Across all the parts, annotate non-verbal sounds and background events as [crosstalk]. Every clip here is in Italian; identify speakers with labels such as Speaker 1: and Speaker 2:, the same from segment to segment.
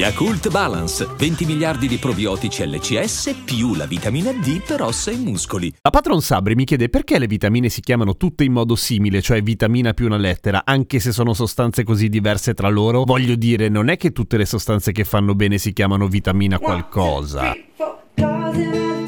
Speaker 1: Yakult Balance, 20 miliardi di probiotici LCS più la vitamina D per ossa e muscoli.
Speaker 2: La patron Sabri mi chiede perché le vitamine si chiamano tutte in modo simile, cioè vitamina più una lettera, anche se sono sostanze così diverse tra loro. Voglio dire, non è che tutte le sostanze che fanno bene si chiamano vitamina qualcosa.
Speaker 3: Cose molto, cose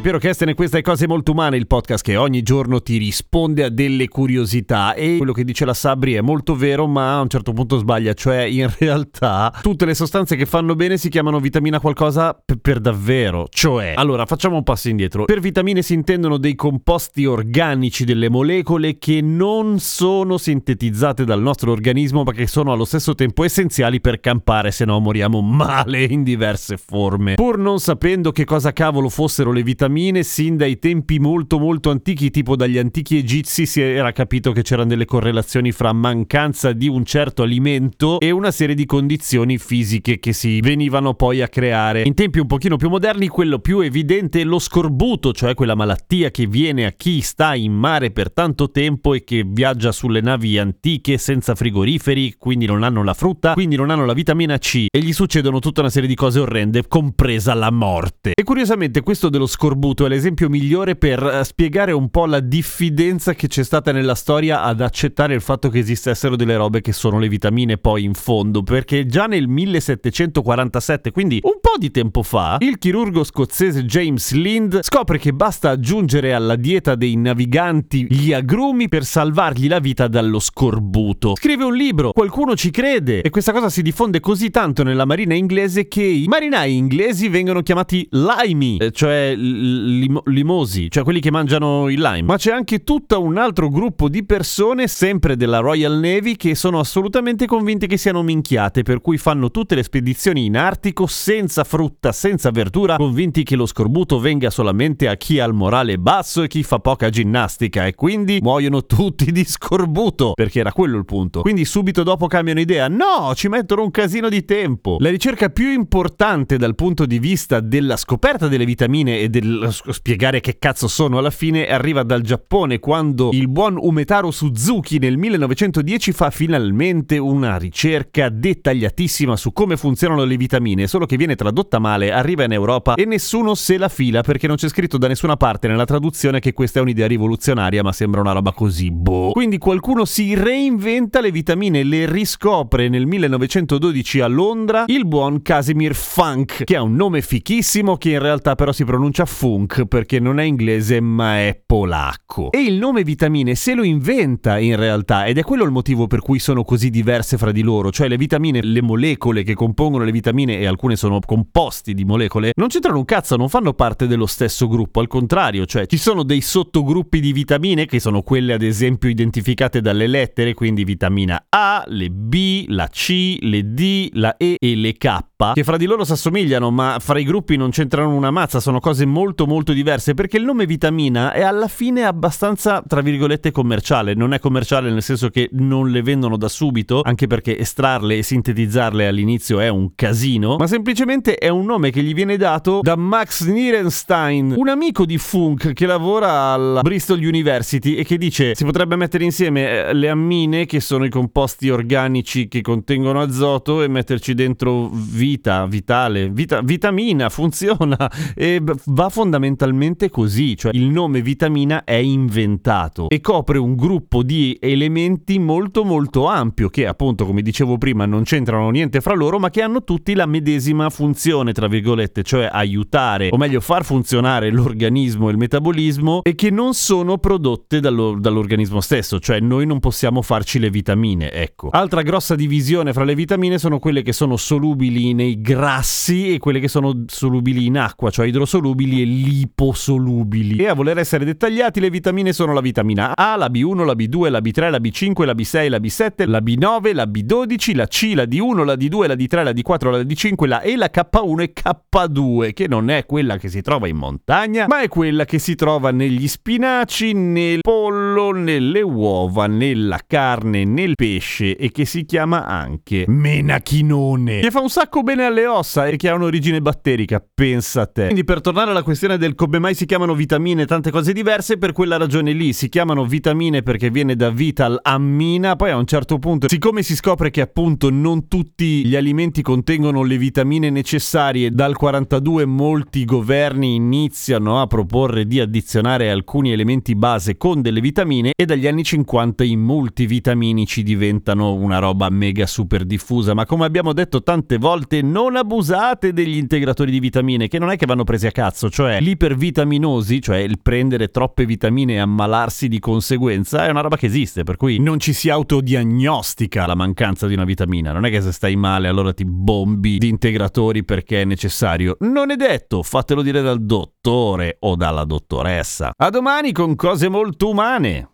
Speaker 2: sono Giampiero Kesten e questa è Cose Molto Umane, il podcast che ogni giorno ti risponde a delle curiosità. E quello che dice la Sabri è molto vero ma a un certo punto sbaglia, cioè in [laughs] realtà tutte le sostanze che fanno bene si chiamano vitamina qualcosa p- per davvero, cioè allora facciamo un passo indietro, per vitamine si intendono dei composti organici delle molecole che non sono sintetizzate dal nostro organismo ma che sono allo stesso tempo essenziali per campare se no moriamo male in diverse forme. Pur non sapendo che cosa cavolo fossero le vitamine, sin dai tempi molto molto antichi, tipo dagli antichi egizi, si era capito che c'erano delle correlazioni fra mancanza di un certo alimento e una serie di condizioni fisiche che si venivano poi a creare. In tempi un pochino più moderni, quello più evidente è lo scorbuto, cioè quella malattia che viene a chi sta in mare per tanto tempo e che viaggia sulle navi antiche senza frigoriferi, quindi non hanno la frutta, quindi non hanno la vitamina C e gli succedono tutta una serie di cose orrende, compresa la morte. E curiosamente questo dello scorbuto è l'esempio migliore per eh, spiegare un po' la diffidenza che c'è stata nella storia ad accettare il fatto che esistessero delle robe che sono le vitamine poi in fondo, perché già nel 1747, quindi un po' di tempo fa, il chirurgo scozzese James Lind scopre che basta aggiungere alla dieta dei naviganti gli agrumi per salvargli la vita dallo scorbuto. Scrive un libro, qualcuno ci crede e questa cosa si diffonde così tanto nella marina inglese che i marinai inglesi vengono chiamati limey, eh, cioè lim- limosi, cioè quelli che mangiano il lime. Ma c'è anche tutto un altro gruppo di persone, sempre della Royal Navy, che sono assolutamente convinte che siano minchiate, per cui fanno tutte le spedizioni in Artico senza frutta, senza verdura, convinti che lo scorbuto venga solamente a chi ha il morale basso e chi fa poca ginnastica e quindi muoiono tutti di scorbuto, perché era quello il punto. Quindi subito dopo cambiano idea, no, ci mettono un casino di tempo. La ricerca più importante dal punto di vista della scoperta delle vitamine e del spiegare che cazzo sono alla fine arriva dal Giappone quando il buon Umetaro Suzuki nel 1910 fa finalmente una ricerca dettagliatissima su come funzionano le vitamine, solo che viene tradotta male, arriva in Europa e nessuno se la fila perché non c'è scritto da nessuna parte nella traduzione che questa è un'idea rivoluzionaria, ma sembra una roba così boh. Quindi qualcuno si reinventa le vitamine, le riscopre nel 1912 a Londra il buon Casimir Funk, che ha un nome fichissimo che in realtà però si pronuncia Funk perché non è inglese ma è polacco. E il nome vitamine se lo inventa in realtà ed è quello il motivo per cui sono così diverse fra di loro, cioè le vitamine, le molecole che compongono le vitamine e alcune sono composti di molecole, non c'entrano un cazzo, non fanno parte dello stesso gruppo, al contrario, cioè ci sono dei sottogruppi di vitamine che sono quelle ad esempio identificate dalle lettere, quindi vitamina A, le B, la C, le D, la E e le K, che fra di loro si assomigliano, ma fra i gruppi non c'entrano una mazza, sono cose molto molto diverse perché il nome vitamina è alla fine abbastanza tra virgolette commerciale, non è commerciale nel senso che non le vendono da subito, anche perché estrarle e sintetizzarle all'inizio è un casino, ma semplicemente è un nome che gli viene dato da Max Nierenstein, un amico di Funk che lavora alla Bristol University e che dice si potrebbe mettere insieme eh, le ammine che sono i composti organici che contengono azoto e metterci dentro vita, vitale, vita, vitamina, funziona. E va fondamentalmente così, cioè il nome vitamina è inventato e copre un gruppo di elementi molto molto ampio che appunto come dicevo prima non c'entrano niente fra loro ma che hanno tutti la medesima funzione funzione, tra virgolette, cioè aiutare, o meglio far funzionare l'organismo e il metabolismo, e che non sono prodotte dallo- dall'organismo stesso, cioè noi non possiamo farci le vitamine, ecco. Altra grossa divisione fra le vitamine sono quelle che sono solubili nei grassi e quelle che sono solubili in acqua, cioè idrosolubili e liposolubili. E a voler essere dettagliati, le vitamine sono la vitamina A, la B1, la B2, la B3, la B5, la B6, la B7, la B9, la B12, la C, la D1, la D2, la D3, la D4, la D5, la E, la K1 e K2, che non è quella che si trova in montagna, ma è quella che si trova negli spinaci, nel pollo, nelle uova, nella carne, nel pesce e che si chiama anche menachinone, che fa un sacco bene alle ossa e che ha un'origine batterica, pensa a te. Quindi per tornare alla questione del come mai si chiamano vitamine e tante cose diverse, per quella ragione lì si chiamano vitamine perché viene da vital ammina, poi a un certo punto, siccome si scopre che appunto non tutti gli alimenti contengono le vitamine necessarie, dal 42 molti governi iniziano a proporre di addizionare alcuni elementi base con delle vitamine e dagli anni 50 i multivitaminici diventano una roba mega super diffusa, ma come abbiamo detto tante volte non abusate degli integratori di vitamine che non è che vanno presi a cazzo, cioè l'ipervitaminosi, cioè il prendere troppe vitamine e ammalarsi di conseguenza è una roba che esiste, per cui non ci si autodiagnostica la mancanza di una vitamina, non è che se stai male allora ti bombi di integratori perché è necessario, non è detto, fatelo dire dal dottore o dalla dottoressa. A domani con cose molto umane.